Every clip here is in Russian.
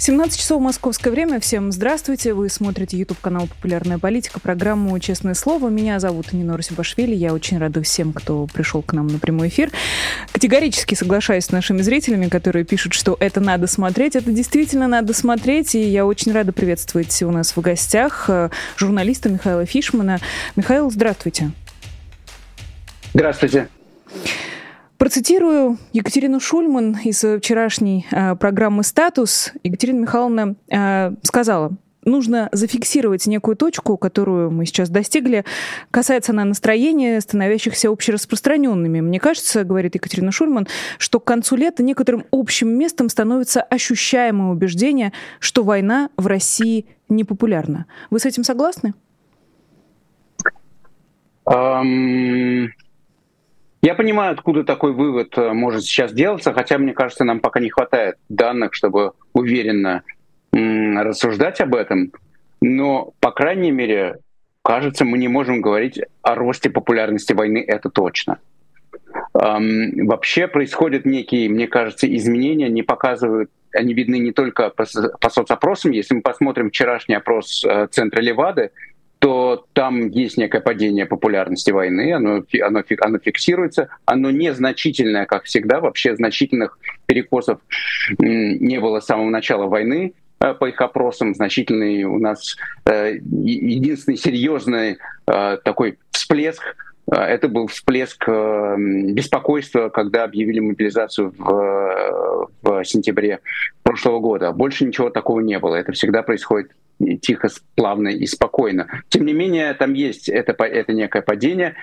17 часов московское время. Всем здравствуйте. Вы смотрите YouTube-канал «Популярная политика», программу «Честное слово». Меня зовут Нина Русибашвили. Я очень рада всем, кто пришел к нам на прямой эфир. Категорически соглашаюсь с нашими зрителями, которые пишут, что это надо смотреть. Это действительно надо смотреть. И я очень рада приветствовать у нас в гостях э, журналиста Михаила Фишмана. Михаил, здравствуйте. Здравствуйте. Процитирую Екатерину Шульман из вчерашней э, программы «Статус». Екатерина Михайловна э, сказала, нужно зафиксировать некую точку, которую мы сейчас достигли. Касается она настроения, становящихся общераспространенными. Мне кажется, говорит Екатерина Шульман, что к концу лета некоторым общим местом становится ощущаемое убеждение, что война в России непопулярна. Вы с этим согласны? Um... Я понимаю, откуда такой вывод э, может сейчас делаться, хотя, мне кажется, нам пока не хватает данных, чтобы уверенно рассуждать об этом. Но, по крайней мере, кажется, мы не можем говорить о росте популярности войны, это точно. Эм, вообще происходят некие, мне кажется, изменения, не показывают, они видны не только по, по соцопросам. Если мы посмотрим вчерашний опрос э, Центра Левады, то там есть некое падение популярности войны, оно, оно, оно фиксируется, оно незначительное, как всегда, вообще значительных перекосов не было с самого начала войны, э, по их опросам значительный у нас э, единственный серьезный э, такой всплеск это был всплеск беспокойства, когда объявили мобилизацию в, в сентябре прошлого года. Больше ничего такого не было. Это всегда происходит тихо, плавно и спокойно. Тем не менее, там есть это, это некое падение.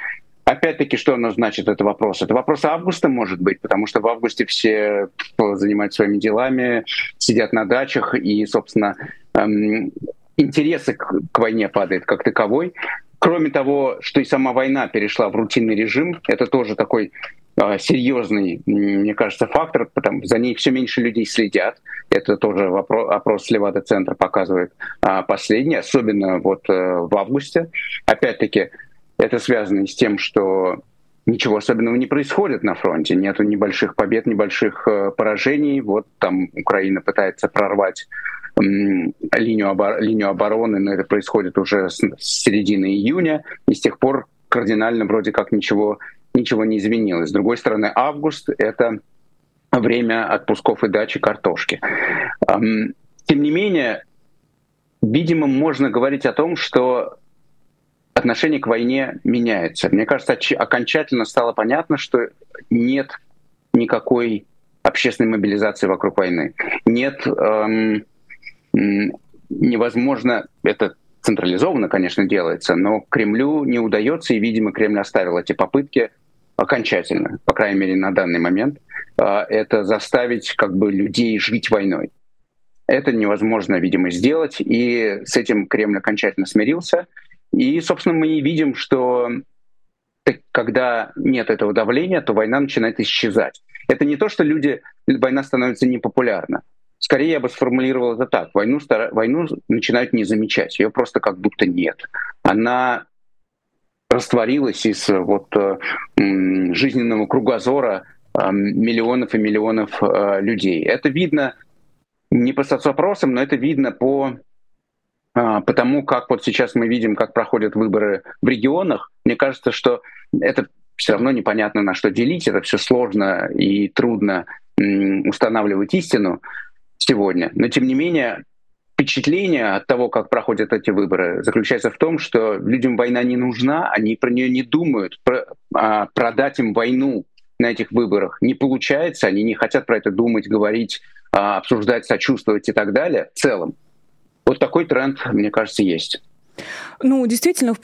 Опять-таки, что оно значит, это вопрос? Это вопрос августа, может быть, потому что в августе все занимаются своими делами, сидят на дачах, и, собственно, эм, интересы к, к войне падает как таковой. Кроме того, что и сама война перешла в рутинный режим, это тоже такой серьезный, мне кажется, фактор, потому за ней все меньше людей следят. Это тоже вопрос, опрос Левада-центра показывает э, последний, особенно вот э, в августе. Опять-таки, это связано с тем, что ничего особенного не происходит на фронте, нету небольших побед, небольших э, поражений. Вот там Украина пытается прорвать линию, обор- линию обороны, но это происходит уже с, с середины июня, и с тех пор кардинально вроде как ничего, ничего не изменилось. С другой стороны, август — это время отпусков и дачи картошки. Тем не менее, видимо, можно говорить о том, что отношение к войне меняется. Мне кажется, окончательно стало понятно, что нет никакой общественной мобилизации вокруг войны. Нет эм, невозможно, это централизованно, конечно, делается, но Кремлю не удается, и, видимо, Кремль оставил эти попытки окончательно, по крайней мере, на данный момент, а, это заставить как бы людей жить войной. Это невозможно, видимо, сделать, и с этим Кремль окончательно смирился. И, собственно, мы и видим, что когда нет этого давления, то война начинает исчезать. Это не то, что люди, война становится непопулярна. Скорее я бы сформулировал это так. Войну, войну начинают не замечать. Ее просто как будто нет. Она растворилась из вот, э, жизненного кругозора э, миллионов и миллионов э, людей. Это видно не по соцопросам, но это видно по, по тому, как вот сейчас мы видим, как проходят выборы в регионах. Мне кажется, что это все равно непонятно на что делить, это все сложно и трудно устанавливать истину сегодня. Но тем не менее, впечатление от того, как проходят эти выборы, заключается в том, что людям война не нужна, они про нее не думают, про, а, продать им войну на этих выборах не получается, они не хотят про это думать, говорить, а, обсуждать, сочувствовать и так далее в целом. Вот такой тренд, мне кажется, есть. Ну, действительно, в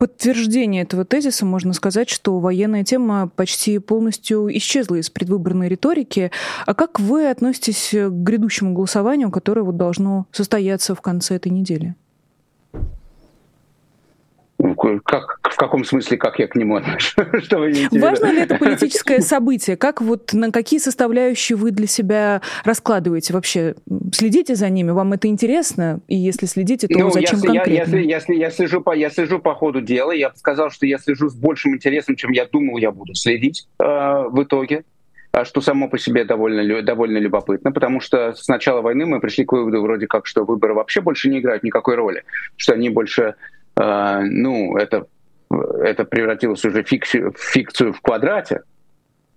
подтверждение этого тезиса можно сказать, что военная тема почти полностью исчезла из предвыборной риторики. А как вы относитесь к грядущему голосованию, которое вот должно состояться в конце этой недели? Как, в каком смысле, как я к нему отношусь? Что вы Важно ли это политическое событие? Как вот на какие составляющие вы для себя раскладываете вообще? Следите за ними? Вам это интересно? И если следите, то ну, зачем я, конкретно? Я, я, я, я, слежу по, я слежу по ходу дела. Я бы сказал, что я слежу с большим интересом, чем я думал, я буду следить э, в итоге что само по себе довольно, довольно любопытно, потому что с начала войны мы пришли к выводу вроде как, что выборы вообще больше не играют никакой роли, что они больше а, ну, это, это превратилось уже в фикцию, в фикцию в квадрате,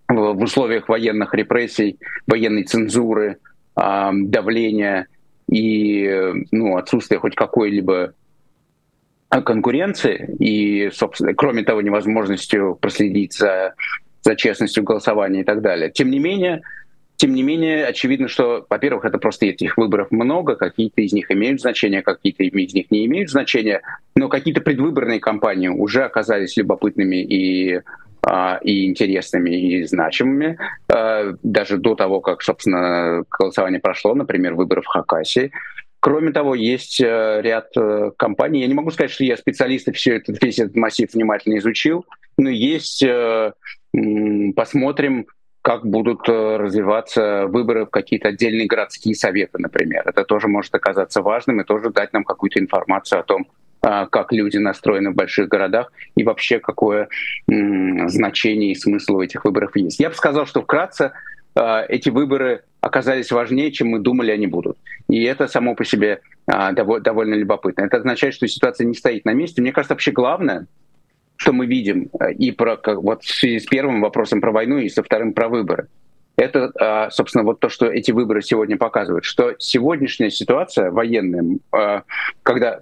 в, условиях военных репрессий, военной цензуры, давления и ну, отсутствия хоть какой-либо конкуренции и, собственно, кроме того, невозможностью проследить за, за честностью голосования и так далее. Тем не менее, тем не менее, очевидно, что, во-первых, это просто этих выборов много, какие-то из них имеют значение, какие-то из них не имеют значения, но какие-то предвыборные кампании уже оказались любопытными и а, и интересными, и значимыми, а, даже до того, как, собственно, голосование прошло, например, выборы в Хакасии. Кроме того, есть э, ряд э, компаний. Я не могу сказать, что я специалист и все этот, весь этот массив внимательно изучил, но есть, э, посмотрим, как будут э, развиваться выборы в какие-то отдельные городские советы, например. Это тоже может оказаться важным и тоже дать нам какую-то информацию о том, а, как люди настроены в больших городах и вообще какое значение и смысл у этих выборов есть. Я бы сказал, что вкратце а, эти выборы оказались важнее, чем мы думали они будут. И это само по себе а, довольно любопытно. Это означает, что ситуация не стоит на месте. Мне кажется, вообще главное — что мы видим э, и про, вот в связи с первым вопросом про войну и со вторым про выборы. Это, а, собственно, вот то, что эти выборы сегодня показывают, что сегодняшняя ситуация военная, а, когда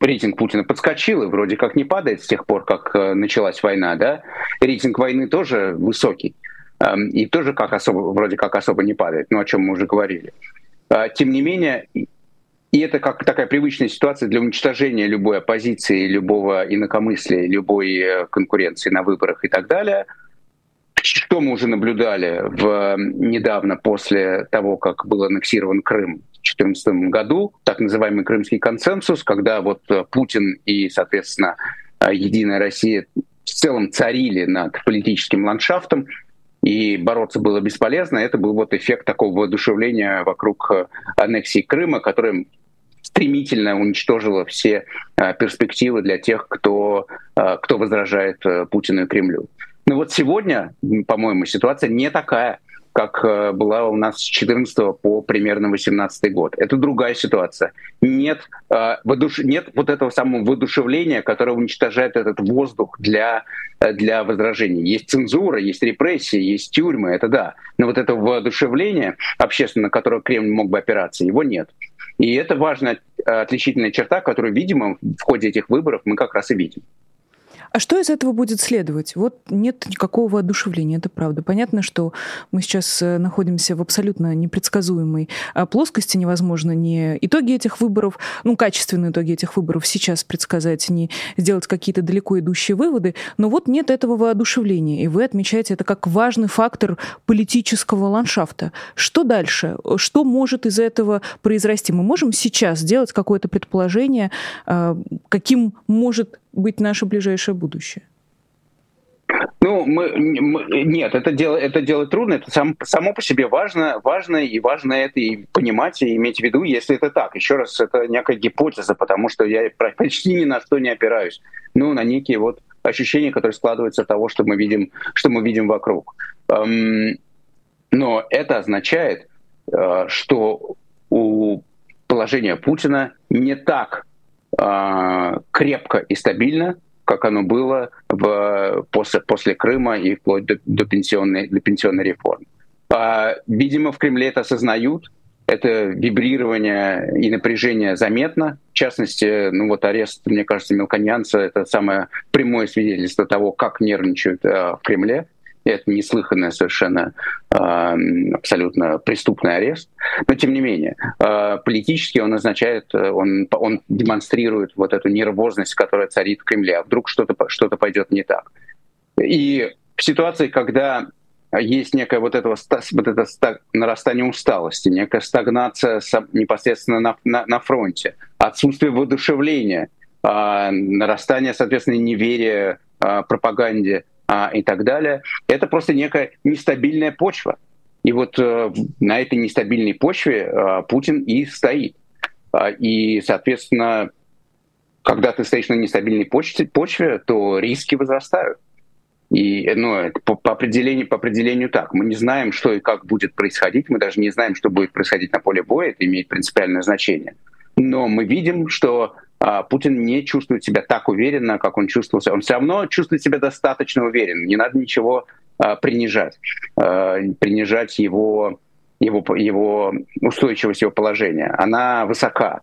рейтинг Путина подскочил и вроде как не падает с тех пор, как э, началась война, да, рейтинг войны тоже высокий и тоже как особо, вроде как особо не падает, ну, о чем мы уже говорили. А, тем не менее, и это как такая привычная ситуация для уничтожения любой оппозиции, любого инакомыслия, любой э, конкуренции на выборах и так далее. Что мы уже наблюдали в, недавно после того, как был аннексирован Крым в 2014 году, так называемый Крымский консенсус, когда вот э, Путин и, соответственно, э, Единая Россия в целом царили над политическим ландшафтом, и бороться было бесполезно. Это был вот эффект такого воодушевления вокруг аннексии Крыма, который стремительно уничтожила все а, перспективы для тех, кто, а, кто возражает э, Путину и Кремлю. Но вот сегодня, по-моему, ситуация не такая, как э, была у нас с 14 по примерно 18 год. Это другая ситуация. Нет, э, водуш... нет вот этого самого воодушевления, которое уничтожает этот воздух для, для возражений. Есть цензура, есть репрессии, есть тюрьмы, это да. Но вот это воодушевление общественное, на которое Кремль мог бы опираться, его нет. И это важная э, отличительная черта, которую, видимо, в ходе этих выборов мы как раз и видим. А что из этого будет следовать? Вот нет никакого воодушевления, это правда. Понятно, что мы сейчас э, находимся в абсолютно непредсказуемой а, плоскости. Невозможно не итоги этих выборов, ну, качественные итоги этих выборов сейчас предсказать, не сделать какие-то далеко идущие выводы. Но вот нет этого воодушевления. И вы отмечаете это как важный фактор политического ландшафта. Что дальше? Что может из этого произрасти? Мы можем сейчас сделать какое-то предположение, а, каким может быть наше ближайшее будущее? Ну, мы, мы, нет, это дело, это дело трудно, это сам, само по себе важно, важно, и важно это и понимать, и иметь в виду, если это так. Еще раз, это некая гипотеза, потому что я почти ни на что не опираюсь. Ну, на некие вот ощущения, которые складываются от того, что мы видим, что мы видим вокруг. Эм, но это означает, э, что у положения Путина не так крепко и стабильно, как оно было в, после, после Крыма и вплоть до, до, пенсионной, до пенсионной реформы. А, видимо, в Кремле это осознают, это вибрирование и напряжение заметно. В частности, ну вот арест, мне кажется, Мелконьянца — это самое прямое свидетельство того, как нервничают э, в Кремле это неслыханное совершенно абсолютно преступный арест. Но тем не менее, а, политически он означает, он, он демонстрирует вот эту нервозность, которая царит в Кремле. А вдруг что-то что пойдет не так. И в ситуации, когда есть некое вот, этого, вот это нарастание усталости, некая стагнация непосредственно на, на, на фронте, отсутствие воодушевления нарастание, соответственно, неверия пропаганде и так далее. Это просто некая нестабильная почва. И вот на этой нестабильной почве Путин и стоит. И, соответственно, когда ты стоишь на нестабильной почве, почве то риски возрастают. И ну, по, по, определению, по определению так. Мы не знаем, что и как будет происходить. Мы даже не знаем, что будет происходить на поле боя. Это имеет принципиальное значение. Но мы видим, что а, Путин не чувствует себя так уверенно, как он чувствовался. Он все равно чувствует себя достаточно уверенно. Не надо ничего а, принижать. А, принижать его, его, его устойчивость его положения. Она высока.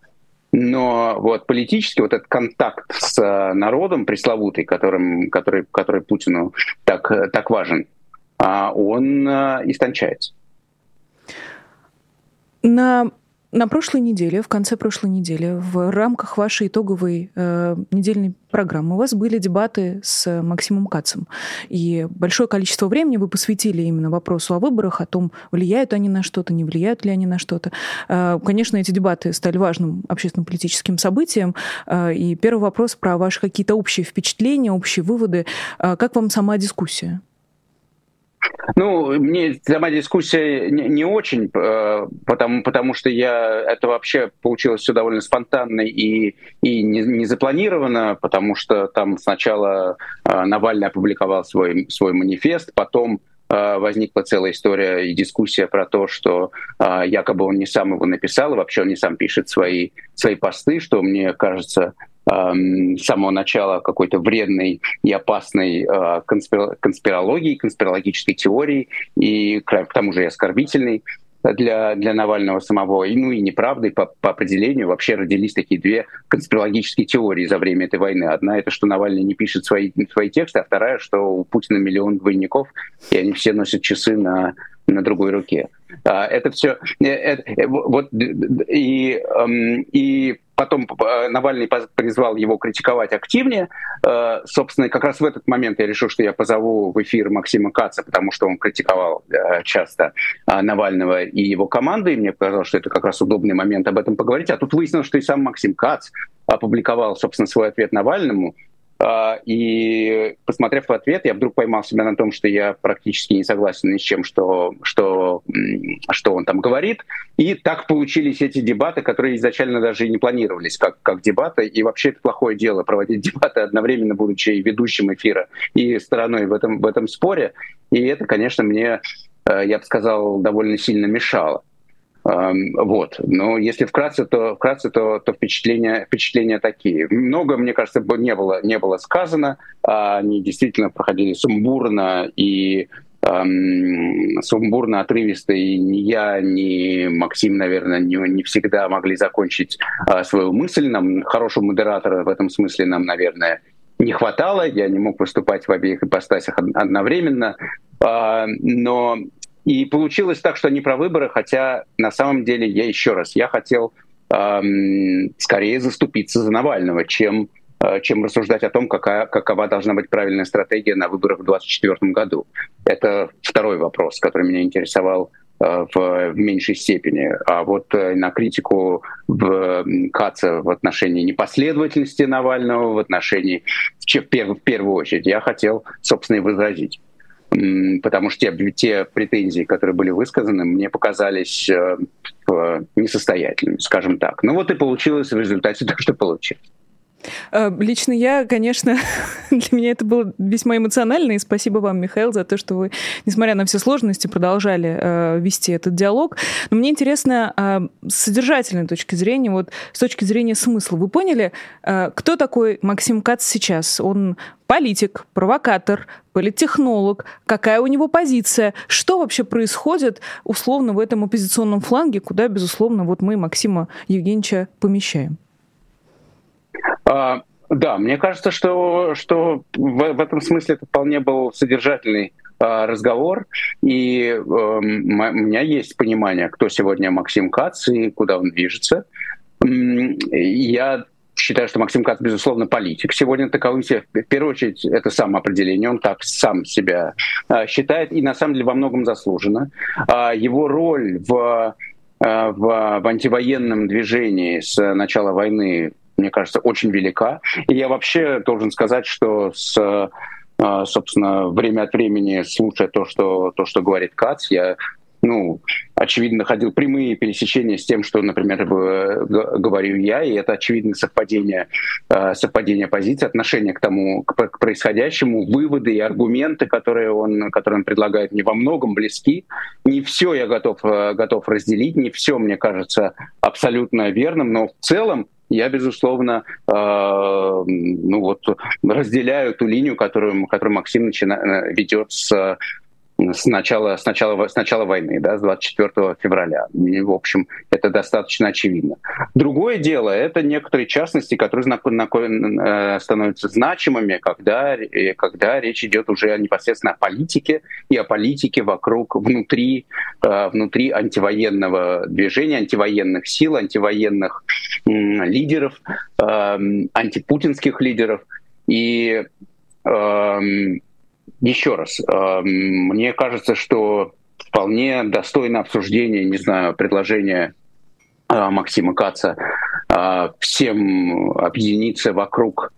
Но вот политически вот этот контакт с народом пресловутый, которым, который, который Путину так, так важен, а он истончается. На на прошлой неделе, в конце прошлой недели, в рамках вашей итоговой э, недельной программы у вас были дебаты с Максимом Кацем. И большое количество времени вы посвятили именно вопросу о выборах, о том, влияют они на что-то, не влияют ли они на что-то. Э, конечно, эти дебаты стали важным общественно-политическим событием. Э, и первый вопрос про ваши какие-то общие впечатления, общие выводы. Э, как вам сама дискуссия? Ну, мне сама дискуссия не, не очень, э, потому, потому что я это вообще получилось все довольно спонтанно и, и не, не запланировано, потому что там сначала э, Навальный опубликовал свой, свой манифест, потом э, возникла целая история и дискуссия про то, что якобы он не сам его написал, и вообще он не сам пишет свои, свои посты, что мне кажется с самого начала какой-то вредной и опасной э, конспирологии, конспирологической теории, и к тому же и оскорбительной для, для Навального самого, и, ну и неправдой по, по определению. Вообще родились такие две конспирологические теории за время этой войны. Одна — это что Навальный не пишет свои, свои тексты, а вторая, что у Путина миллион двойников, и они все носят часы на, на другой руке. А, это все... Это, э, вот, и, эм, и Потом э, Навальный призвал его критиковать активнее. Э, собственно, как раз в этот момент я решил, что я позову в эфир Максима Каца, потому что он критиковал э, часто Навального и его команду, и мне показалось, что это как раз удобный момент об этом поговорить. А тут выяснилось, что и сам Максим Кац опубликовал, собственно, свой ответ Навальному, и посмотрев в ответ, я вдруг поймал себя на том, что я практически не согласен ни с чем, что, что, что он там говорит. И так получились эти дебаты, которые изначально даже и не планировались как, как дебаты. И вообще это плохое дело проводить дебаты одновременно, будучи ведущим эфира и стороной в этом, в этом споре. И это, конечно, мне, э, я бы сказал, довольно сильно мешало. Вот. Но если вкратце, то, вкратце, то, то впечатления, впечатления такие. Много, мне кажется, не было, не было сказано. Они действительно проходили сумбурно и эм, сумбурно, отрывисто. И ни я, ни Максим, наверное, не, не всегда могли закончить э, свою мысль. Нам хорошего модератора в этом смысле нам, наверное, не хватало. Я не мог выступать в обеих ипостасях одновременно. Э, но и получилось так, что они про выборы, хотя на самом деле я еще раз, я хотел эм, скорее заступиться за Навального, чем э, чем рассуждать о том, какая, какова должна быть правильная стратегия на выборах в 2024 году. Это второй вопрос, который меня интересовал э, в, меньшей степени. А вот э, на критику в Каца в отношении непоследовательности Навального, в отношении, в, в первую очередь, я хотел, собственно, и возразить потому что те, те претензии, которые были высказаны, мне показались э, несостоятельными, скажем так. Ну вот и получилось в результате то, что получилось. Э, лично я, конечно, для меня это было весьма эмоционально, и спасибо вам, Михаил, за то, что вы, несмотря на все сложности, продолжали э, вести этот диалог. Но мне интересно э, с содержательной точки зрения, вот с точки зрения смысла. Вы поняли, э, кто такой Максим Кац сейчас? Он политик, провокатор, политтехнолог, какая у него позиция, что вообще происходит условно в этом оппозиционном фланге, куда, безусловно, вот мы Максима Евгеньевича помещаем. А, да, мне кажется, что, что в, в этом смысле это вполне был содержательный а, разговор, и э, у меня есть понимание, кто сегодня Максим Кац и куда он движется. Я считаю, что Максим Кац, безусловно, политик. Сегодня таковым себе, в первую очередь, это самоопределение, он так сам себя э, считает, и на самом деле во многом заслуженно. Э, его роль в, в, в антивоенном движении с начала войны мне кажется, очень велика. И я вообще должен сказать, что с собственно, время от времени, слушая то, что, то, что говорит Кац, я ну, очевидно, находил прямые пересечения с тем, что, например, говорю я, и это очевидное совпадение, э, совпадение позиции, отношение к тому, к происходящему, выводы и аргументы, которые он, которые он предлагает, не во многом близки. Не все я готов, э, готов разделить, не все, мне кажется, абсолютно верным, но в целом я, безусловно, э, ну вот разделяю ту линию, которую, которую Максим начина, ведет с с начала, с начала, с начала войны, да, с 24 февраля. И, в общем, это достаточно очевидно. Другое дело — это некоторые частности, которые э, становятся значимыми, когда, когда речь идет уже непосредственно о политике и о политике вокруг, внутри, э, внутри антивоенного движения, антивоенных сил, антивоенных лидеров, антипутинских лидеров. И эм, еще раз, э, мне кажется, что вполне достойно обсуждения, не знаю, предложения э, Максима Каца э, всем объединиться вокруг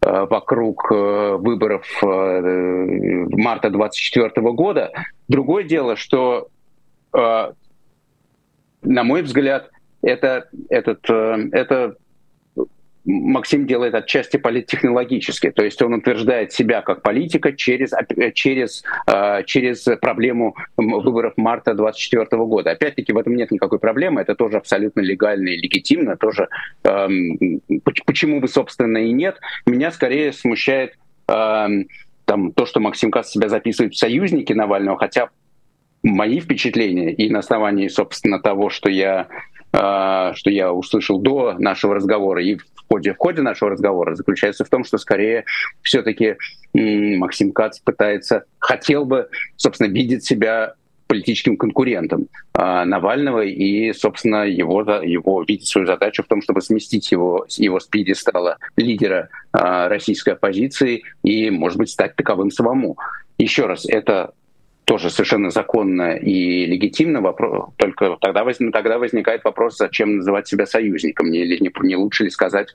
вокруг выборов марта 24 года. Другое дело, что, на мой взгляд, это, этот, это Максим делает отчасти политтехнологически, то есть он утверждает себя как политика через, через, э, через проблему выборов марта 2024 года. Опять-таки в этом нет никакой проблемы, это тоже абсолютно легально и легитимно, тоже эм, почему бы, собственно, и нет. Меня скорее смущает эм, там, то, что Максим Кац себя записывает в союзники Навального, хотя мои впечатления и на основании, собственно, того, что я э, что я услышал до нашего разговора и ходе, в ходе нашего разговора заключается в том, что скорее все-таки Максим Кац пытается, хотел бы, собственно, видеть себя политическим конкурентом э, Навального и, собственно, его, его видит свою задачу в том, чтобы сместить его, его с пьедестала лидера э, российской оппозиции и, может быть, стать таковым самому. Еще раз, это тоже совершенно законно и легитимно. Вопрос, только тогда, воз, тогда возникает вопрос, зачем называть себя союзником? Не, не, не лучше ли сказать,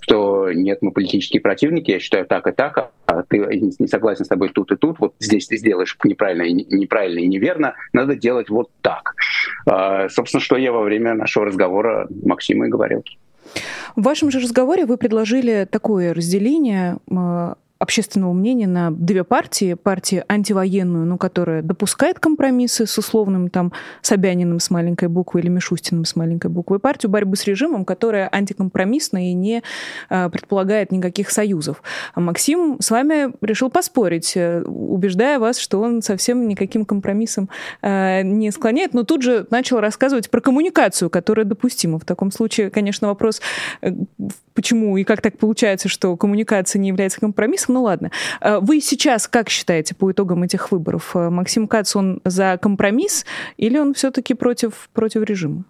что нет, мы политические противники, я считаю так и так, а ты не согласен с тобой тут и тут, вот здесь ты сделаешь неправильно и, неправильно и неверно, надо делать вот так. А, собственно, что я во время нашего разговора Максима и говорил. В вашем же разговоре вы предложили такое разделение а, общественного мнения на две партии. Партия антивоенную, ну, которая допускает компромиссы с условным там Собяниным с маленькой буквы или Мишустиным с маленькой буквы, партию борьбы с режимом, которая антикомпромиссная и не а, предполагает никаких союзов. А Максим с вами решил поспорить, э, убеждая вас, что он совсем никаким компромиссом а, не склоняет, но тут же начал рассказывать про коммуникацию, которая допустима. В таком случае, конечно, вопрос, э, почему и как так получается, что коммуникация не является компромиссом, ну ладно. Э, вы сейчас как считаете по итогам этих выборов? Э, Максим Кац, он за компромисс или он все-таки против, против режима?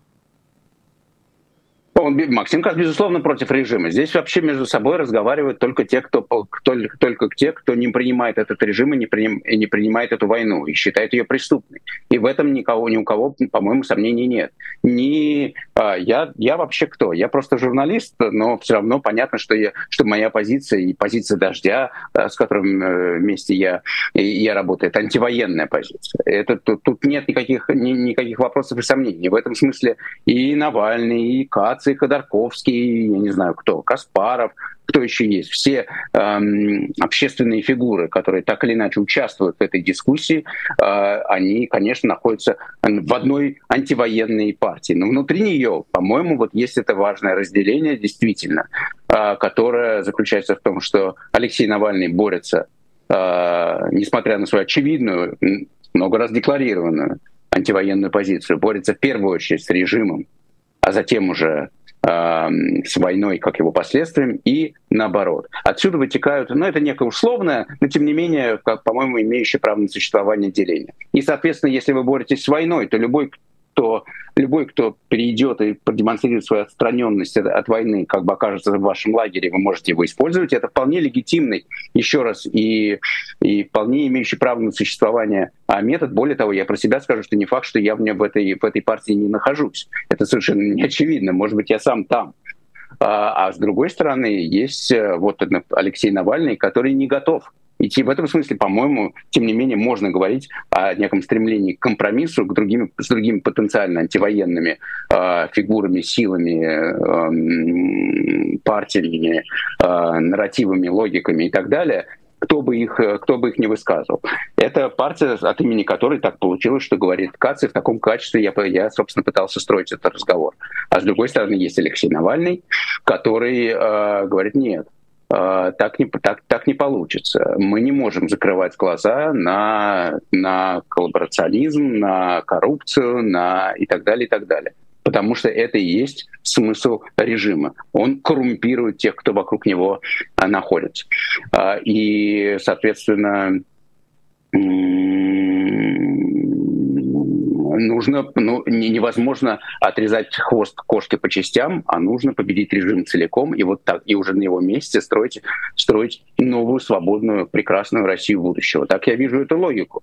Он, Максим Кац, безусловно, против режима. Здесь вообще между собой разговаривают только те, кто, только, только те, кто не принимает этот режим и не, приним, и не принимает эту войну и считает ее преступной. И в этом никого, ни у кого, по-моему, сомнений нет. Ни, а, я, я вообще кто? Я просто журналист, но все равно понятно, что, я, что моя позиция и позиция «Дождя», с которым э, вместе я, я работаю, это антивоенная позиция. Это, тут, тут нет никаких, ни, никаких вопросов и сомнений. В этом смысле и Навальный, и Кац, и Ходорковский, я не знаю кто, Каспаров, кто еще есть, все эм, общественные фигуры, которые так или иначе участвуют в этой дискуссии, э, они, конечно, находятся в одной антивоенной партии. Но внутри нее, по-моему, вот есть это важное разделение, действительно, э, которое заключается в том, что Алексей Навальный борется, э, несмотря на свою очевидную, много раз декларированную антивоенную позицию, борется в первую очередь с режимом, а затем уже Эм, с войной, как его последствиям, и наоборот. Отсюда вытекают, ну это некое условное, но тем не менее, как, по-моему, имеющее право на существование деления. И, соответственно, если вы боретесь с войной, то любой, кто любой, кто перейдет и продемонстрирует свою отстраненность от войны, как бы окажется в вашем лагере, вы можете его использовать. Это вполне легитимный, еще раз, и, и вполне имеющий право на существование а метод. Более того, я про себя скажу, что не факт, что я в, в, этой, в этой партии не нахожусь. Это совершенно не очевидно. Может быть, я сам там. А, а с другой стороны, есть вот Алексей Навальный, который не готов идти. В этом смысле, по-моему, тем не менее, можно говорить о неком стремлении к компромиссу к другим, с другими потенциально антивоенными э, фигурами, силами, э, партиями, э, нарративами, логиками и так далее, кто бы их, кто бы их не высказывал. Это партия, от имени которой так получилось, что говорит Каци, в таком качестве я, я, собственно, пытался строить этот разговор. А с другой стороны, есть Алексей Навальный, который э, говорит, нет, так не, так, так не получится. Мы не можем закрывать глаза на, на коллаборационизм, на коррупцию на и так далее, и так далее. Потому что это и есть смысл режима. Он коррумпирует тех, кто вокруг него а, находится. А, и, соответственно, нужно, ну, невозможно отрезать хвост кошки по частям, а нужно победить режим целиком и вот так, и уже на его месте строить, строить новую, свободную, прекрасную Россию будущего. Так я вижу эту логику.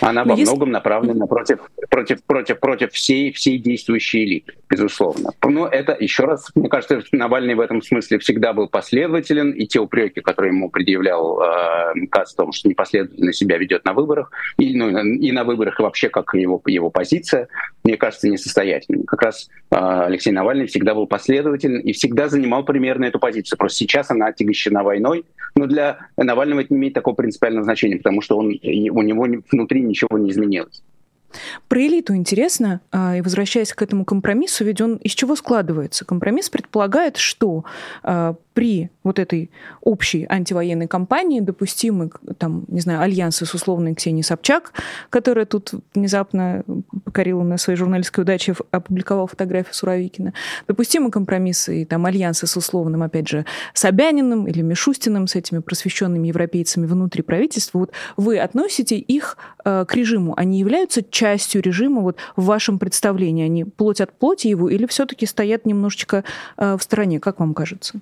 Она во многом направлена против, против, против, против всей, всей действующей элиты, безусловно. Но это, еще раз, мне кажется, Навальный в этом смысле всегда был последователен, и те упреки, которые ему предъявлял э, Кац в том, что непоследовательно себя ведет на выборах, и, ну, и на выборах вообще как его, его позиция, мне кажется, несостоятельным. Как раз э, Алексей Навальный всегда был последователен и всегда занимал примерно эту позицию. Просто сейчас она отягощена войной, но для Навального это не имеет такого принципиального значения, потому что он, у него внутри ничего не изменилось. Про элиту интересно, а, и возвращаясь к этому компромиссу, ведь он из чего складывается? Компромисс предполагает, что а, при вот этой общей антивоенной кампании допустимы, там, не знаю, альянсы с условной Ксенией Собчак, которая тут внезапно покорила на своей журналистской удаче, опубликовала фотографию Суровикина, допустимы компромиссы и там альянсы с условным, опять же, Собяниным или Мишустиным, с этими просвещенными европейцами внутри правительства. Вот вы относите их э, к режиму, они являются частью режима вот в вашем представлении, они плоть от плоти его или все-таки стоят немножечко э, в стороне, как вам кажется?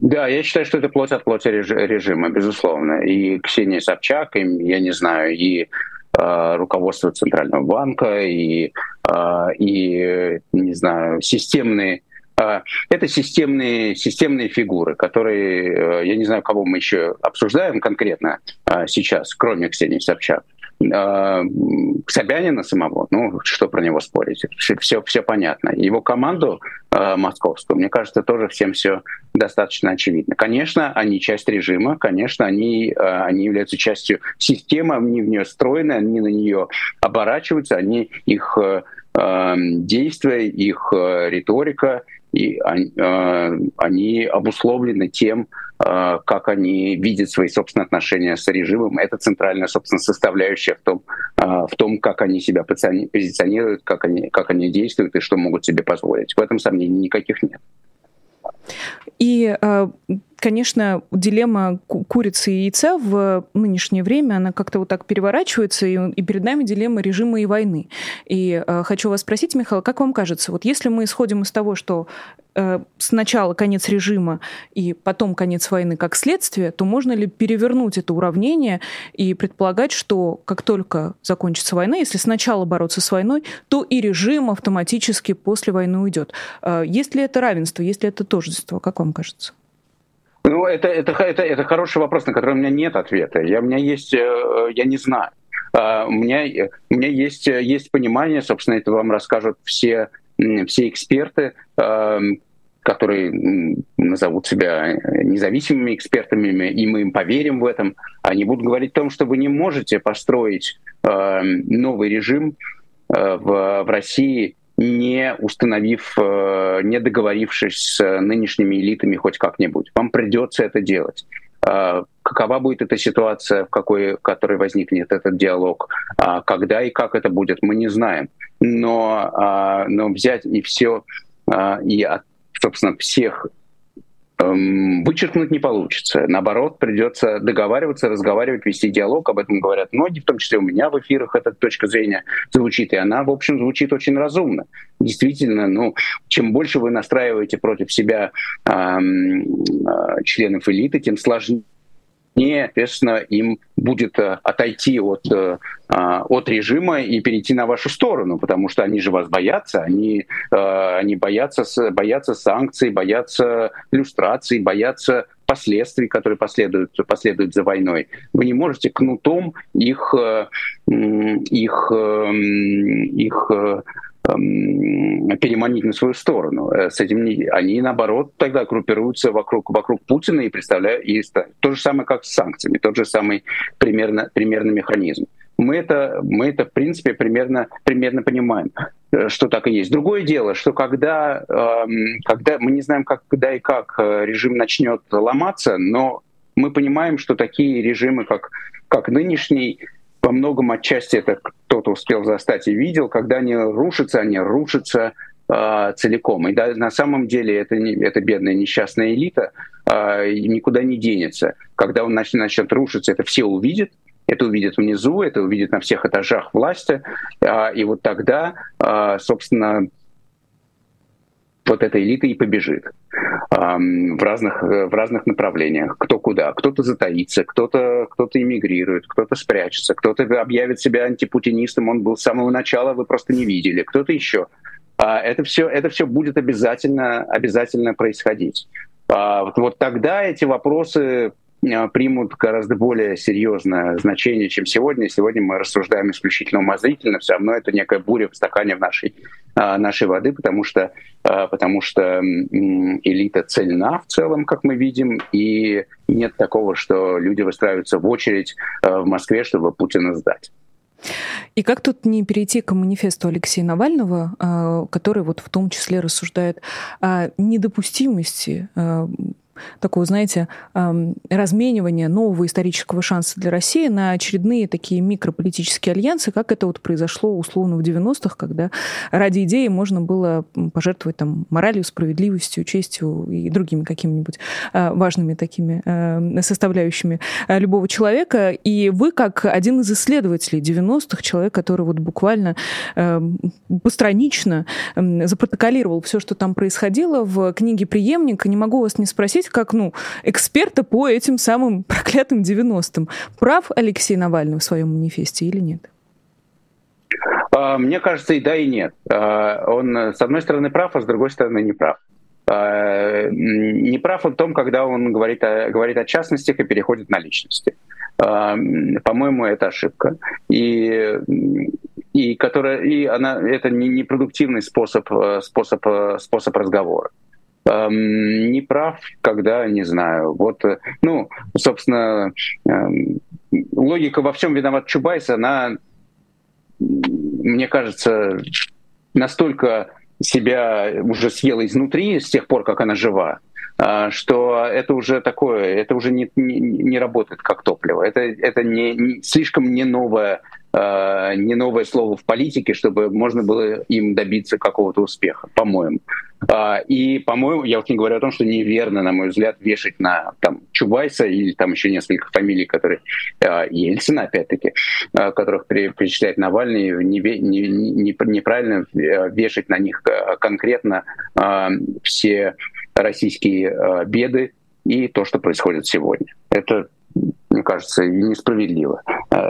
Да, я считаю, что это плоть от плоти режима, безусловно. И Ксения Собчак, и, я не знаю, и э, руководство Центрального банка, и, э, и не знаю, системные э, это системные, системные фигуры, которые, я не знаю, кого мы еще обсуждаем конкретно сейчас, кроме Ксении Собчак. Э, Собянина самого, ну, что про него спорить, все, все понятно. Его команду э, московскую, мне кажется, тоже всем все достаточно очевидно. Конечно, они часть режима, конечно, они, э, они являются частью системы, они в нее встроены, они на нее оборачиваются, они их э, эм, действия, их э, риторика, и они, э, они обусловлены тем, Э, как они видят свои собственные отношения с режимом. Это центральная, собственно, составляющая в том, э, в том как они себя позиционируют, как они, как они действуют и что могут себе позволить. В этом сомнений никаких нет. И э, конечно, дилемма курицы и яйца в нынешнее время, она как-то вот так переворачивается, и, и перед нами дилемма режима и войны. И э, хочу вас спросить, Михаил, как вам кажется, вот если мы исходим из того, что э, сначала конец режима и потом конец войны как следствие, то можно ли перевернуть это уравнение и предполагать, что как только закончится война, если сначала бороться с войной, то и режим автоматически после войны уйдет. Э, есть ли это равенство, есть ли это тождество, как вам кажется? Ну, это, это, это, это хороший вопрос, на который у меня нет ответа. Я, у меня есть, э, я не знаю. А, у меня, у меня есть, есть понимание, собственно, это вам расскажут все, все эксперты, эм, которые назовут себя независимыми экспертами, и мы им поверим в этом. Они будут говорить о том, что вы не можете построить эм, новый режим в, в России не установив, э, не договорившись с нынешними элитами хоть как-нибудь. Вам придется это делать. Э, какова будет эта ситуация, в какой, в которой возникнет этот диалог, а когда и как это будет, мы не знаем. Но, а, но взять и все, а, и, собственно, всех вычеркнуть не получится. Наоборот, придется договариваться, разговаривать, вести диалог. Об этом говорят многие, в том числе у меня в эфирах эта точка зрения звучит. И она, в общем, звучит очень разумно. Действительно, ну, чем больше вы настраиваете против себя эм, э, членов элиты, тем сложнее труднее, соответственно, им будет э, отойти от, э, а, от режима и перейти на вашу сторону, потому что они же вас боятся, они, э, они боятся, боятся санкций, боятся иллюстраций, боятся последствий, которые последуют, последуют за войной. Вы не можете кнутом их, их, их переманить на свою сторону. Э, с этим не, они, наоборот, тогда группируются вокруг, вокруг Путина и представляют... И, то же самое, как с санкциями, тот же самый примерно, примерный механизм. Мы это, мы это, в принципе, примерно, примерно понимаем, э, что так и есть. Другое дело, что когда, эм, когда мы не знаем, как, когда и как э, режим начнет ломаться, но мы понимаем, что такие режимы, как, как нынешний, во многом отчасти это кто-то успел застать и видел, когда они рушатся, они рушатся э, целиком. И да, на самом деле это, не, это бедная несчастная элита э, никуда не денется. Когда он начнет, начнет рушиться, это все увидят, это увидят внизу, это увидят на всех этажах власти, э, и вот тогда, э, собственно, вот эта элита и побежит в разных, в разных направлениях. Кто куда. Кто-то затаится, кто-то кто эмигрирует, кто-то спрячется, кто-то объявит себя антипутинистом, он был с самого начала, вы просто не видели, кто-то еще. А это все, это все будет обязательно, обязательно происходить. А вот тогда эти вопросы Э, примут гораздо более серьезное значение, чем сегодня. Сегодня мы рассуждаем исключительно умозрительно, все равно это некая буря в стакане в нашей, э, нашей воды, потому что, э, потому что элита цельна в целом, как мы видим, и нет такого, что люди выстраиваются в очередь в Москве, чтобы Путина сдать. И как тут не перейти к манифесту Алексея Навального, который вот в том числе рассуждает о недопустимости такого, знаете, разменивания нового исторического шанса для России на очередные такие микрополитические альянсы, как это вот произошло условно в 90-х, когда ради идеи можно было пожертвовать там моралью, справедливостью, честью и другими какими-нибудь а, важными такими а, составляющими а, любого человека. И вы, как один из исследователей 90-х, человек, который вот буквально постранично запротоколировал все, что там происходило в книге «Преемник», не могу вас не спросить, спросить как, ну, эксперта по этим самым проклятым 90-м. Прав Алексей Навальный в своем манифесте или нет? А, мне кажется, и да, и нет. А, он, с одной стороны, прав, а с другой стороны, не прав. А, не прав он в том, когда он говорит о, говорит о частностях и переходит на личности. По-моему, это ошибка. И, и, которая, и она, это непродуктивный способ, способ, способ разговора эм, не прав, когда, не знаю, вот, э, ну, собственно, эм, логика во всем виноват Чубайс, она, мне кажется, настолько себя уже съела изнутри с тех пор, как она жива, что это уже такое, это уже не, не, не работает как топливо. Это, это не, не, слишком не новое Э, не новое слово в политике, чтобы можно было им добиться какого-то успеха, по-моему. А, и, по-моему, я вот не говорю о том, что неверно, на мой взгляд, вешать на там, Чубайса или там еще несколько фамилий, которые Ельцина, опять-таки, которых перечисляет Навальный, не, не, не, неправильно вешать на них конкретно все российские беды и то, что происходит сегодня. Это, мне кажется, несправедливо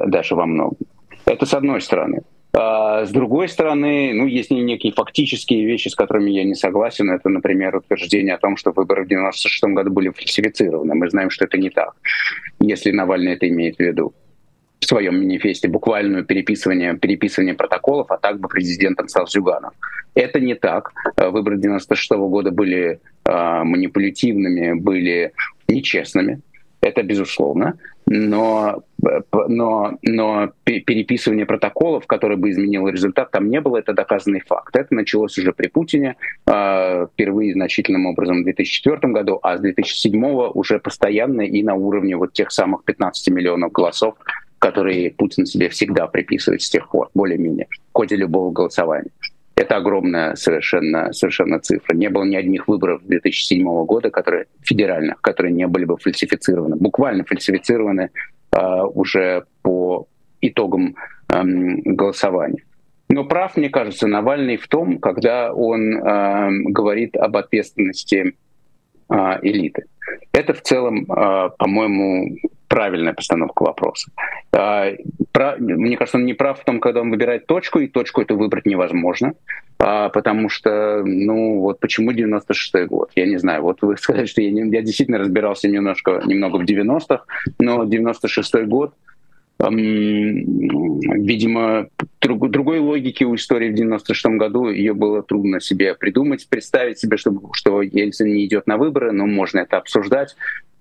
даже во многом. Это с одной стороны. А с другой стороны, ну, есть некие фактические вещи, с которыми я не согласен. Это, например, утверждение о том, что выборы в 1996 году были фальсифицированы. Мы знаем, что это не так, если Навальный это имеет в виду в своем манифесте буквальное переписывание, переписывание протоколов, а так бы президентом стал Зюганов. Это не так. Выборы 96 года были э, манипулятивными, были нечестными. Это безусловно но, но, но переписывание протоколов, которое бы изменило результат, там не было, это доказанный факт. Это началось уже при Путине, а, впервые значительным образом в 2004 году, а с 2007 уже постоянно и на уровне вот тех самых 15 миллионов голосов, которые Путин себе всегда приписывает с тех пор, более-менее, в ходе любого голосования. Это огромная совершенно, совершенно цифра. Не было ни одних выборов 2007 года, которые федеральных, которые не были бы фальсифицированы, буквально фальсифицированы э, уже по итогам э, голосования. Но прав, мне кажется, Навальный в том, когда он э, говорит об ответственности э, элиты. Это в целом, э, по-моему, правильная постановка вопроса. А, мне кажется, он не прав в том, когда он выбирает точку, и точку эту выбрать невозможно, а, потому что, ну, вот почему 96-й год? Я не знаю. Вот вы сказали, что я, я действительно разбирался немножко, немного в 90-х, но 96-й год — видимо, друг, другой логики у истории в 96 году ее было трудно себе придумать, представить себе, что, что Ельцин не идет на выборы, но можно это обсуждать.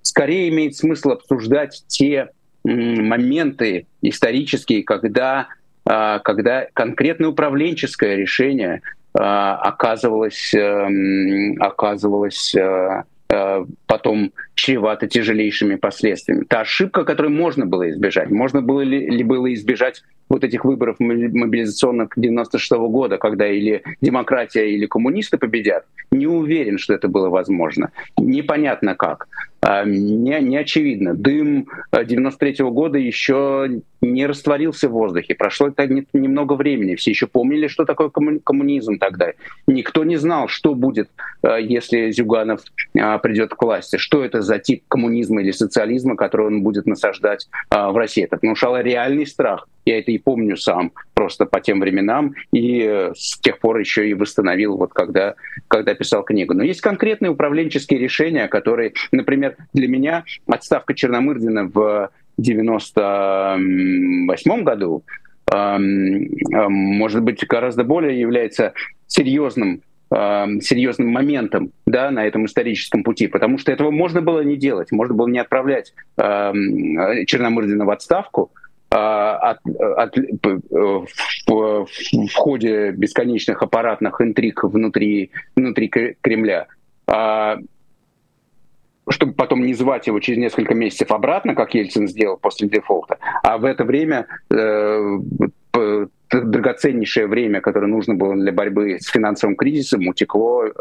Скорее имеет смысл обсуждать те моменты исторические, когда, а, когда конкретное управленческое решение а, оказывалось, эм, оказывалось э, э, потом чревато тяжелейшими последствиями. Та ошибка, которую можно было избежать, можно было ли, ли было избежать вот этих выборов мобилизационных 96 -го года, когда или демократия, или коммунисты победят, не уверен, что это было возможно. Непонятно как. А, не, не очевидно. Дым 93 -го года еще не растворился в воздухе. Прошло это немного времени. Все еще помнили, что такое коммунизм тогда. Никто не знал, что будет, а, если Зюганов а, придет к власти. Что это за тип коммунизма или социализма, который он будет насаждать в России. Это внушало реальный страх. Я это и помню сам просто по тем временам, и э, с тех пор еще и восстановил, вот когда, когда писал книгу. Но есть конкретные управленческие решения, которые, например, для меня отставка Черномырдина в 98 году может быть, гораздо более является серьезным серьезным моментом да, на этом историческом пути, потому что этого можно было не делать, можно было не отправлять э, Черномырдина в отставку, а, от, от, в, в ходе бесконечных аппаратных интриг внутри, внутри Кремля, а, чтобы потом не звать его через несколько месяцев обратно, как Ельцин сделал после дефолта, а в это время э, драгоценнейшее время, которое нужно было для борьбы с финансовым кризисом, утекло э,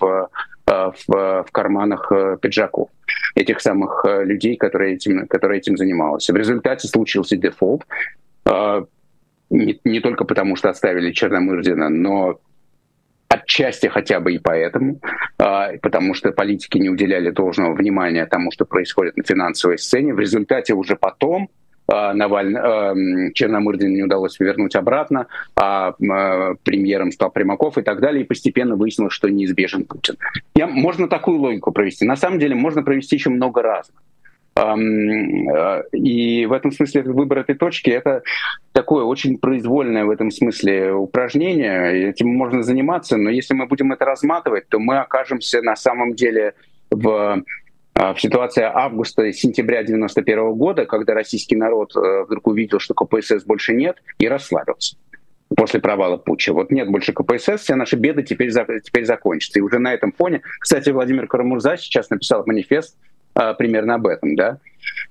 в, э, в, в карманах э, пиджаков этих самых людей, которые этим, которые этим занимались. В результате случился дефолт, не, не только потому, что оставили Черномырдина, но отчасти хотя бы и поэтому, потому что политики не уделяли должного внимания тому, что происходит на финансовой сцене. В результате уже потом Навальный, э, Черномырдин не удалось вернуть обратно, а э, премьером стал Примаков и так далее, и постепенно выяснилось, что неизбежен Путин. Я, можно такую логику провести. На самом деле можно провести еще много. Э, и в этом смысле выбор этой точки — это такое очень произвольное в этом смысле упражнение. Этим можно заниматься, но если мы будем это разматывать, то мы окажемся на самом деле в в ситуации августа и сентября 91 года, когда российский народ э, вдруг увидел, что КПСС больше нет, и расслабился после провала путча. Вот нет больше КПСС, все наши беды теперь, теперь закончатся. И уже на этом фоне, кстати, Владимир Карамурза сейчас написал манифест а, примерно об этом, да,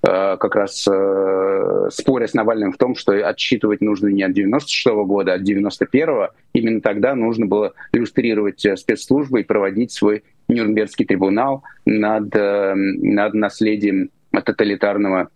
а, как раз а, споря с Навальным в том, что отсчитывать нужно не от 96 -го года, а от 91-го. Именно тогда нужно было иллюстрировать спецслужбы и проводить свой Нюрнбергский трибунал над, э, над наследием тоталитарного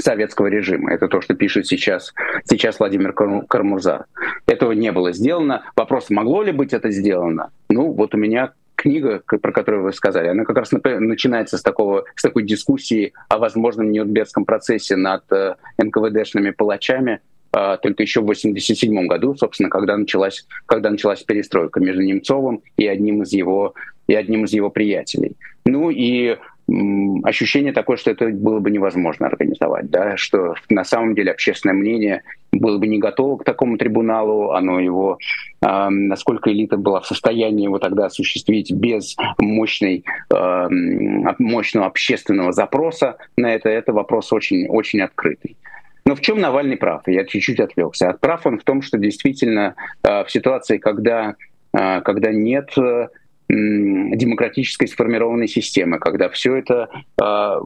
советского режима. Это то, что пишет сейчас, сейчас Владимир Кармурза. Этого не было сделано. Вопрос, могло ли быть это сделано? Ну, вот у меня книга, про которую вы сказали, она как раз начинается с, такого, с такой дискуссии о возможном Нюрнбергском процессе над э, НКВДшными палачами, только еще в 1987 году, собственно, когда началась, когда началась перестройка между Немцовым и одним из его и одним из его приятелей. Ну и ощущение такое, что это было бы невозможно организовать, да, что на самом деле общественное мнение было бы не готово к такому трибуналу, оно его, э, насколько элита была в состоянии его тогда осуществить без мощной, э, мощного общественного запроса на это, это вопрос очень, очень открытый. Но в чем Навальный прав? Я чуть-чуть отвлекся. Прав он в том, что действительно э, в ситуации, когда, э, когда нет э, демократической сформированной системы, когда все это а,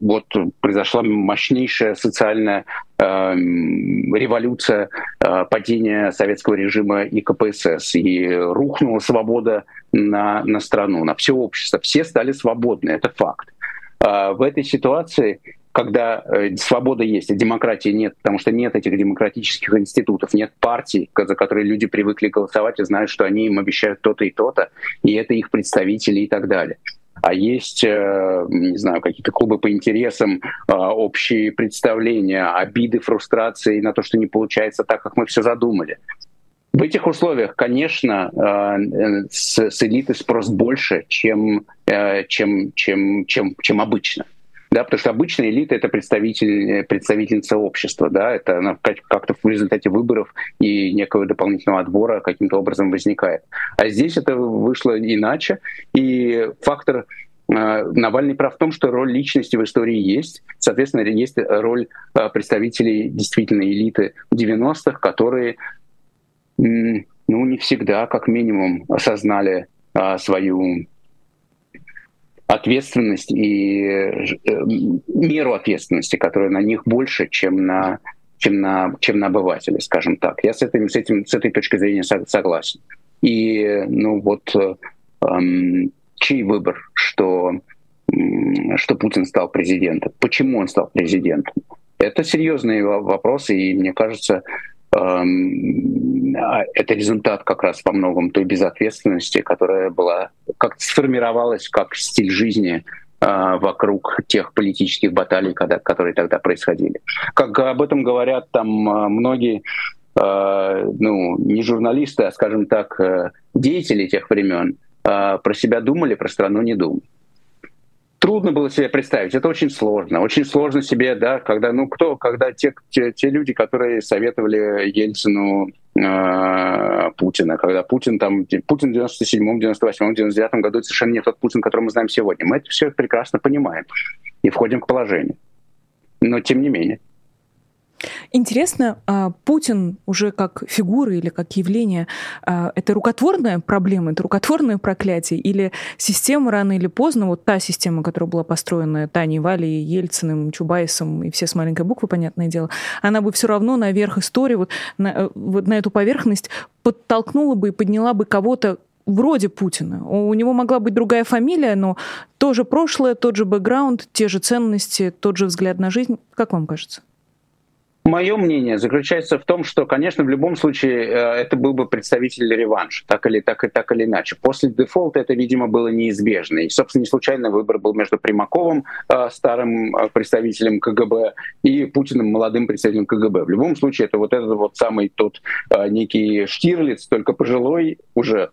вот произошла мощнейшая социальная э, революция э, падения советского режима и КПСС, и рухнула свобода на, на страну, на все общество. Все стали свободны, это факт. Э, в этой ситуации когда э, свобода есть, а демократии нет, потому что нет этих демократических институтов, нет партий, за которые люди привыкли голосовать и знают, что они им обещают то-то и то-то, и это их представители и так далее. а есть, не знаю, какие-то клубы по интересам, общие представления, обиды, фрустрации на то, что не получается так, как мы все задумали. В этих условиях, конечно, с элиты спрос больше, чем, чем, чем, чем, чем обычно да, потому что обычная элита это представитель, представительница общества, да, это она как-то в результате выборов и некого дополнительного отбора каким-то образом возникает. А здесь это вышло иначе, и фактор э, Навальный прав в том, что роль личности в истории есть. Соответственно, есть роль э, представителей действительно элиты 90-х, которые ну, не всегда, как минимум, осознали э, свою ответственность и э, меру ответственности, которая на них больше, чем на чем на, чем на обывателя, скажем так. Я с, этим, с, этим, с этой точки зрения согласен. И, ну вот, эм, чей выбор, что, что Путин стал президентом? Почему он стал президентом? Это серьезные вопросы, и мне кажется, Эм, это результат как раз во многом той безответственности, которая была, как сформировалась как стиль жизни э, вокруг тех политических баталий, когда, которые тогда происходили. Как об этом говорят там э, многие, э, ну, не журналисты, а, скажем так, деятели тех времен, про себя думали, про страну не думали трудно было себе представить. Это очень сложно. Очень сложно себе, да, когда, ну, кто, когда те, те, те люди, которые советовали Ельцину э, Путина, когда Путин там, Путин в 97-м, 98-м, 99-м году это совершенно не тот Путин, который мы знаем сегодня. Мы это все прекрасно понимаем и входим к положению. Но тем не менее. Интересно, а, Путин уже как фигура или как явление, а, это рукотворная проблема, это рукотворное проклятие, или система рано или поздно, вот та система, которая была построена Таней Валей, Ельциным, Чубайсом и все с маленькой буквы, понятное дело, она бы все равно наверх истории, вот на, э, вот на эту поверхность подтолкнула бы и подняла бы кого-то вроде Путина. У него могла быть другая фамилия, но тоже прошлое, тот же бэкграунд, те же ценности, тот же взгляд на жизнь. Как вам кажется? Мое мнение заключается в том, что, конечно, в любом случае э, это был бы представитель реванша, так или, так, и, так или иначе. После дефолта это, видимо, было неизбежно. И, собственно, не случайно выбор был между Примаковым, э, старым э, представителем КГБ, и Путиным, молодым представителем КГБ. В любом случае это вот этот вот самый тот некий Штирлиц, только пожилой уже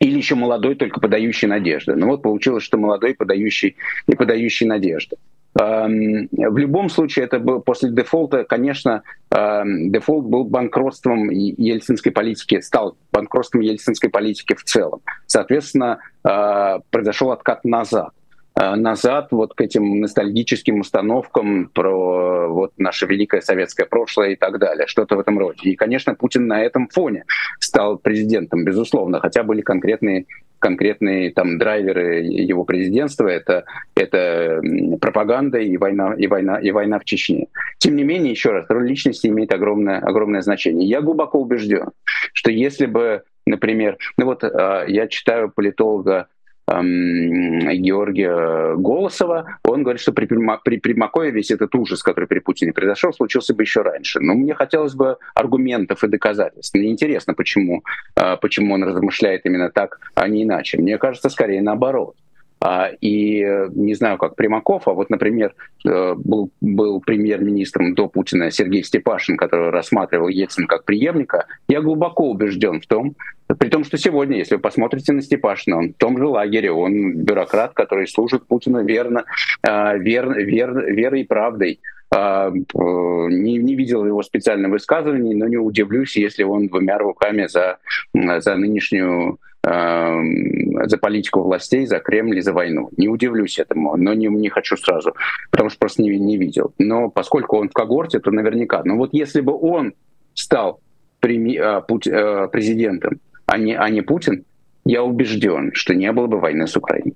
или еще молодой, только подающий надежды. Ну вот получилось, что молодой, подающий и подающий надежды. Эм, в любом случае, это был после дефолта, конечно, эм, дефолт был банкротством ельцинской политики, стал банкротством ельцинской политики в целом. Соответственно, э, произошел откат назад. Э, назад вот к этим ностальгическим установкам про вот наше великое советское прошлое и так далее, что-то в этом роде. И, конечно, Путин на этом фоне стал президентом, безусловно, хотя были конкретные конкретные там драйверы его президентства это это пропаганда и война и война и война в Чечне. Тем не менее, еще раз, роль личности имеет огромное огромное значение. Я глубоко убежден, что если бы, например, ну вот э, я читаю политолога Георгия Голосова, он говорит, что при, при Примакове весь этот ужас, который при Путине произошел, случился бы еще раньше. Но мне хотелось бы аргументов и доказательств. Мне интересно, почему, а, почему он размышляет именно так, а не иначе. Мне кажется, скорее наоборот. А, и не знаю, как Примаков, а вот, например, э, был, был премьер-министром до Путина Сергей Степашин, который рассматривал Ельцин как преемника. Я глубоко убежден в том, при том, что сегодня, если вы посмотрите на Степашина, он в том же лагере, он бюрократ, который служит Путину верно, а, вер, вер, верой и правдой. А, не, не видел его специальных высказываний, но не удивлюсь, если он двумя руками за, за нынешнюю за политику властей, за Кремль и за войну. Не удивлюсь этому, но не, не хочу сразу, потому что просто не, не видел. Но поскольку он в когорте, то наверняка. Но вот если бы он стал преми, а, а, президентом, а не, а не Путин, я убежден, что не было бы войны с Украиной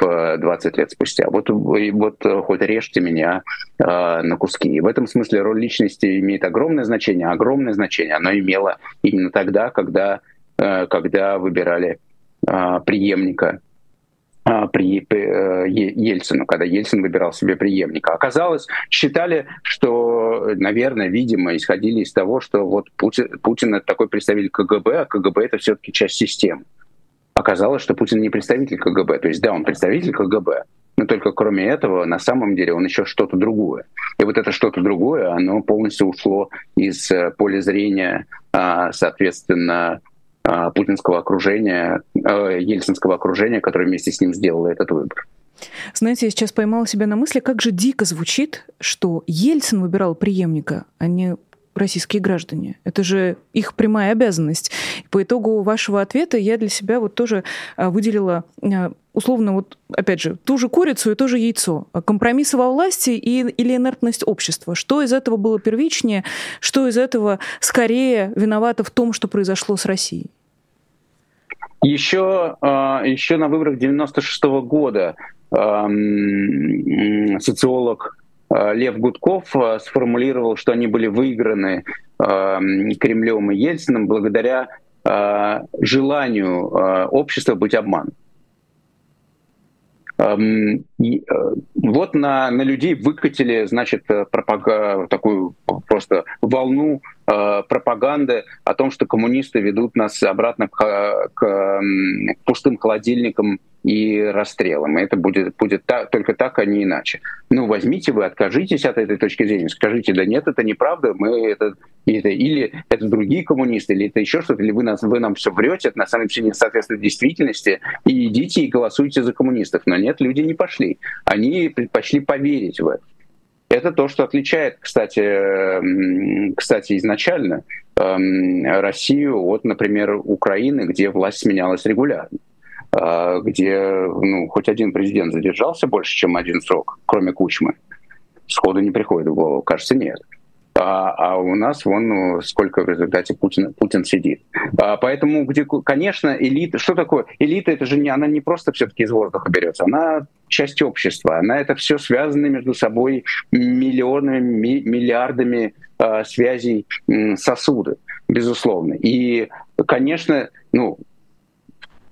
в 20 лет спустя. Вот, вот хоть режьте меня э, на куски. И в этом смысле роль личности имеет огромное значение, огромное значение. Оно имело именно тогда, когда Э, когда выбирали а, преемника а, при э, Ельцину, когда Ельцин выбирал себе преемника. Оказалось, считали, что, наверное, видимо, исходили из того, что вот Путин, Путин это такой представитель КГБ, а КГБ это все-таки часть системы. Оказалось, что Путин не представитель КГБ. То есть, да, он представитель КГБ, но только кроме этого, на самом деле, он еще что-то другое. И вот это что-то другое, оно полностью ушло из э, поля зрения, а, соответственно, а, путинского окружения, э, ельцинского окружения, которое вместе с ним сделало этот выбор. Знаете, я сейчас поймала себя на мысли, как же дико звучит, что Ельцин выбирал преемника, а не российские граждане. Это же их прямая обязанность. По итогу вашего ответа я для себя вот тоже а, выделила а, условно, вот опять же, ту же курицу и то же яйцо. Компромиссы во власти и, или инертность общества. Что из этого было первичнее, что из этого скорее виновато в том, что произошло с Россией? Еще, а, еще на выборах 96 -го года социолог Лев Гудков э, сформулировал, что они были выиграны э, Кремлем и Ельцином благодаря желанию общества быть обманутым. Эм, вот на, на людей выкатили, значит, пропаг... такую просто волну пропаганды о том, что коммунисты ведут нас обратно к, к, к пустым холодильникам и расстрелом. И это будет, будет так, только так, а не иначе. Ну, возьмите вы, откажитесь от этой точки зрения, скажите, да нет, это неправда, мы это, это или это другие коммунисты, или это еще что-то, или вы, нас, вы нам все врете, это на самом деле не соответствует действительности, и идите и голосуйте за коммунистов. Но нет, люди не пошли. Они предпочли поверить в это. Это то, что отличает, кстати, кстати изначально эм, Россию от, например, Украины, где власть сменялась регулярно. А, где ну, хоть один президент задержался больше, чем один срок, кроме Кучмы. Сходу не приходит в голову, кажется, нет. А, а у нас вон ну, сколько в результате Путин, Путин сидит. А, поэтому, где, конечно, элита, что такое? Элита, это же не, она не просто все-таки из воздуха берется, она часть общества, она это все связаны между собой миллионами, ми, миллиардами а, связей сосуды, безусловно. И, конечно, ну,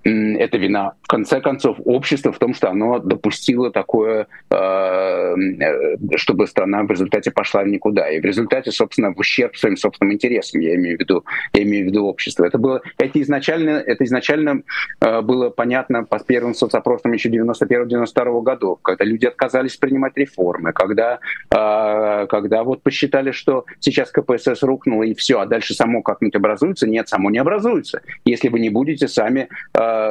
это вина, в конце концов, общества в том, что оно допустило такое, э, э, чтобы страна в результате пошла в никуда. И в результате, собственно, в ущерб своим собственным интересам, я имею в виду, я имею в виду общество. Это было, это изначально, это изначально э, было понятно по первым соцопросам еще 91-92 году, когда люди отказались принимать реформы, когда, когда вот посчитали, что сейчас КПСС рухнуло и все, а дальше само как-нибудь образуется. Нет, само не образуется, если вы не будете сами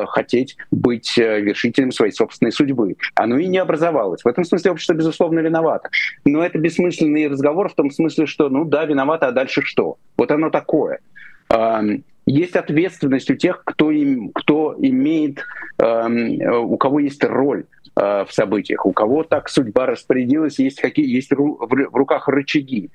хотеть быть э, вершителем своей собственной судьбы. Оно и не образовалось. В этом смысле общество, безусловно, виновато. Но это бессмысленный разговор в том смысле, что, ну да, виновато, а дальше что? Вот оно такое. Есть ответственность у тех, кто, им, кто имеет, у кого есть роль э, в событиях, у кого так судьба распорядилась, есть, какие, есть в руках рычаги.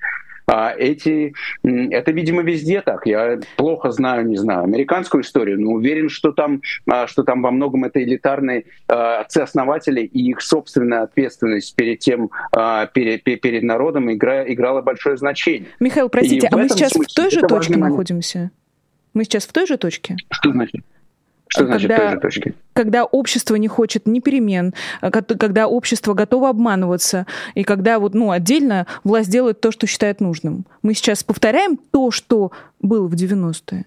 А эти, это, видимо, везде так. Я плохо знаю, не знаю, американскую историю, но уверен, что там, а, что там во многом это элитарные а, отцы-основатели и их собственная ответственность перед тем, а, перед, перед народом игра, играла большое значение. Михаил, простите, и а мы сейчас в той же точке находимся? Мы сейчас в той же точке? Что значит? Что значит когда, той же точки? Когда общество не хочет ни перемен, а когда общество готово обманываться, и когда вот, ну, отдельно власть делает то, что считает нужным. Мы сейчас повторяем то, что было в 90-е?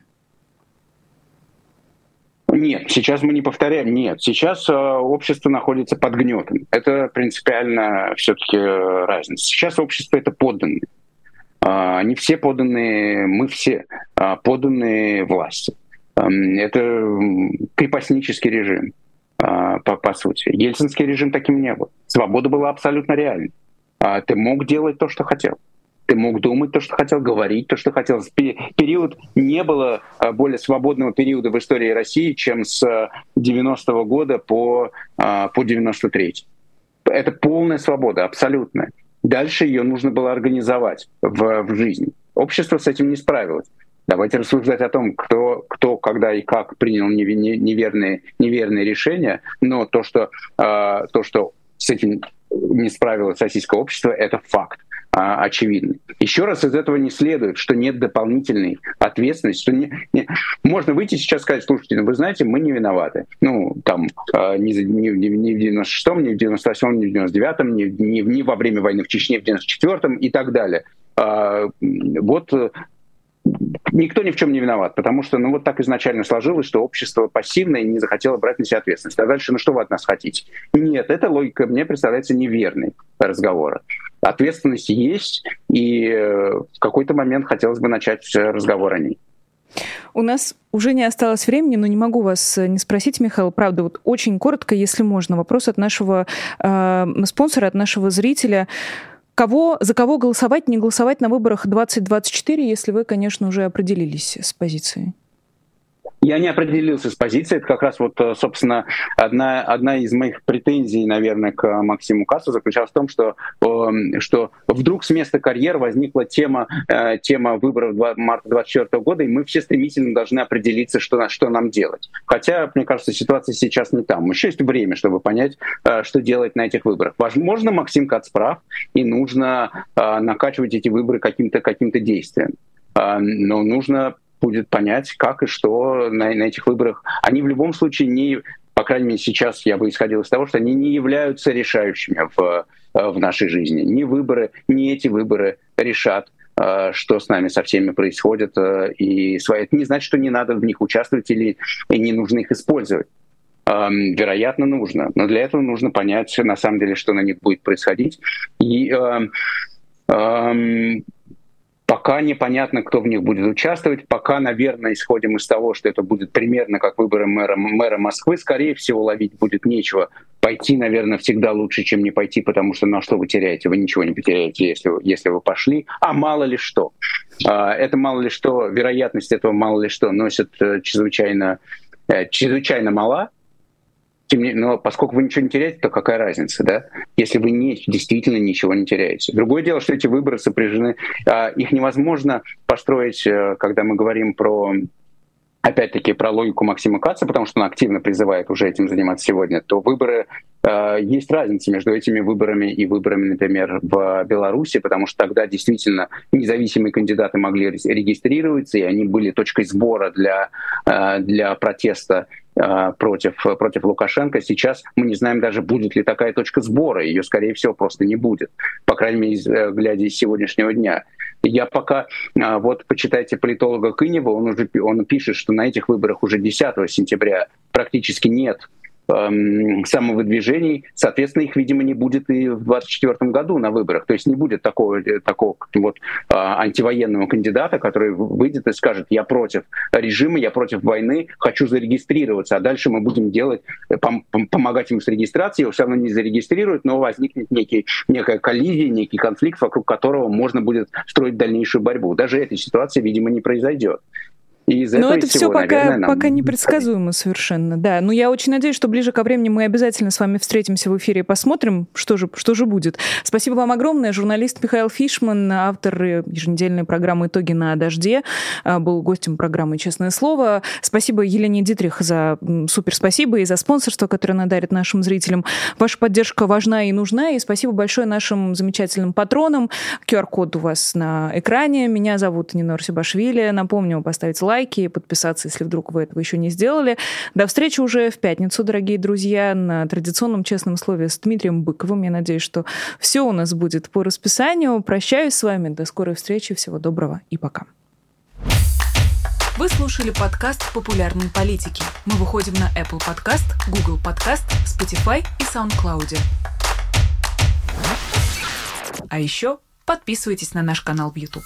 Нет, сейчас мы не повторяем. Нет, сейчас э, общество находится под гнетом. Это принципиально все-таки разница. Сейчас общество это подданные. Э, они все подданные, мы все э, подданные власти. Эм, это крепостнический режим, а, по, по сути. Ельцинский режим таким не был. Свобода была абсолютно реальной. А, ты мог делать то, что хотел. Ты мог думать то, что хотел, говорить то, что хотел. Период не было а, более свободного периода в истории России, чем с 90-го года по, по 93-й. Это полная свобода, абсолютная. Дальше ее нужно было организовать в, в жизни. Общество с этим не справилось. Давайте рассуждать о том, кто, кто когда и как принял неверные, неверные решения, но то, что, э, то, что с этим не справилось российское общество, это факт а, очевидный. Еще раз из этого не следует, что нет дополнительной ответственности, что не, не, можно выйти сейчас и сказать, слушайте, ну вы знаете, мы не виноваты. Ну, там, э, ни, ни, ни, в 96-м, ни в 97-м, ни в 99-м, ни, ни, ни во время войны в Чечне в 94-м и так далее. Э, вот никто ни в чем не виноват, потому что, ну, вот так изначально сложилось, что общество пассивное не захотело брать на себя ответственность. А дальше, ну, что вы от нас хотите? Нет, эта логика мне представляется неверной разговора. Ответственность есть, и э, в какой-то момент хотелось бы начать разговор о ней. У нас уже не осталось времени, но не могу вас э, не спросить, Михаил, правда, вот очень коротко, если можно, вопрос от нашего э, спонсора, от нашего зрителя. Кого, за кого голосовать, не голосовать на выборах 2024, если вы, конечно, уже определились с позицией? Я не определился с позицией. Это как раз вот, э, собственно, одна, одна из моих претензий, наверное, к Максиму Кассу заключалась в том, что, эм, что вдруг с места карьер возникла тема, э, тема выборов 2, марта 2024 года, и мы все стремительно должны определиться, что, что нам делать. Хотя, мне кажется, ситуация сейчас не там. Еще есть время, чтобы понять, э, что делать на этих выборах. Возможно, Максим Кац прав, и нужно накачивать эти выборы каким-то каким действием. Но нужно будет понять, как и что на, на этих выборах. Они в любом случае не, по крайней мере, сейчас я бы исходил из того, что они не являются решающими в, э, в нашей жизни. Ни выборы, ни эти выборы решат э, что с нами со всеми происходит. Э, и это не значит, что не надо в них участвовать или не нужно их использовать. Эм, вероятно, нужно. Но для этого нужно понять, на самом деле, что на них будет происходить. И эм, эм, Пока непонятно, кто в них будет участвовать. Пока, наверное, исходим из того, что это будет примерно как выборы мэра, мэра Москвы. Скорее всего, ловить будет нечего. Пойти, наверное, всегда лучше, чем не пойти, потому что ну а что вы теряете? Вы ничего не потеряете, если, если вы пошли. А мало ли что. А, это мало ли что, вероятность этого мало ли что носит э, чрезвычайно, э, чрезвычайно мала но поскольку вы ничего не теряете, то какая разница, да? Если вы не, действительно ничего не теряете. Другое дело, что эти выборы сопряжены, а, их невозможно построить, э, когда мы говорим про опять-таки про логику Максима Каца, потому что он активно призывает уже этим заниматься сегодня, то выборы э, есть разница между этими выборами и выборами, например, в Беларуси, потому что тогда действительно независимые кандидаты могли регистрироваться, и они были точкой сбора для, э, для протеста против, против Лукашенко. Сейчас мы не знаем даже, будет ли такая точка сбора. Ее, скорее всего, просто не будет. По крайней мере, э, глядя из сегодняшнего дня. Я пока, э, вот почитайте политолога Кынева, он уже он пишет, что на этих выборах уже 10 сентября практически нет самовыдвижений, соответственно, их, видимо, не будет и в 2024 году на выборах. То есть не будет такого, э, такого вот а, антивоенного кандидата, который выйдет и скажет, я против режима, я против войны, хочу зарегистрироваться, а дальше мы будем делать, э, пом помогать ему с регистрацией, его все равно не зарегистрируют, но возникнет некий, некая коллизия, некий конфликт, вокруг которого можно будет строить дальнейшую борьбу. Даже этой ситуации, видимо, не произойдет. И из Но это всего, все пока, наверное, нам... пока непредсказуемо совершенно, да. Но я очень надеюсь, что ближе ко времени мы обязательно с вами встретимся в эфире и посмотрим, что же, что же будет. Спасибо вам огромное. Журналист Михаил Фишман, автор еженедельной программы «Итоги на дожде», а, был гостем программы «Честное слово». Спасибо Елене Дитрих за супер спасибо и за спонсорство, которое она дарит нашим зрителям. Ваша поддержка важна и нужна. И спасибо большое нашим замечательным патронам. QR-код у вас на экране. Меня зовут Нина Арсибашвили. Напомню, поставить лайк лайки, подписаться, если вдруг вы этого еще не сделали. До встречи уже в пятницу, дорогие друзья, на традиционном честном слове с Дмитрием Быковым. Я надеюсь, что все у нас будет по расписанию. Прощаюсь с вами. До скорой встречи. Всего доброго и пока. Вы слушали подкаст «Популярные политики». Мы выходим на Apple Podcast, Google Podcast, Spotify и SoundCloud. А еще подписывайтесь на наш канал в YouTube.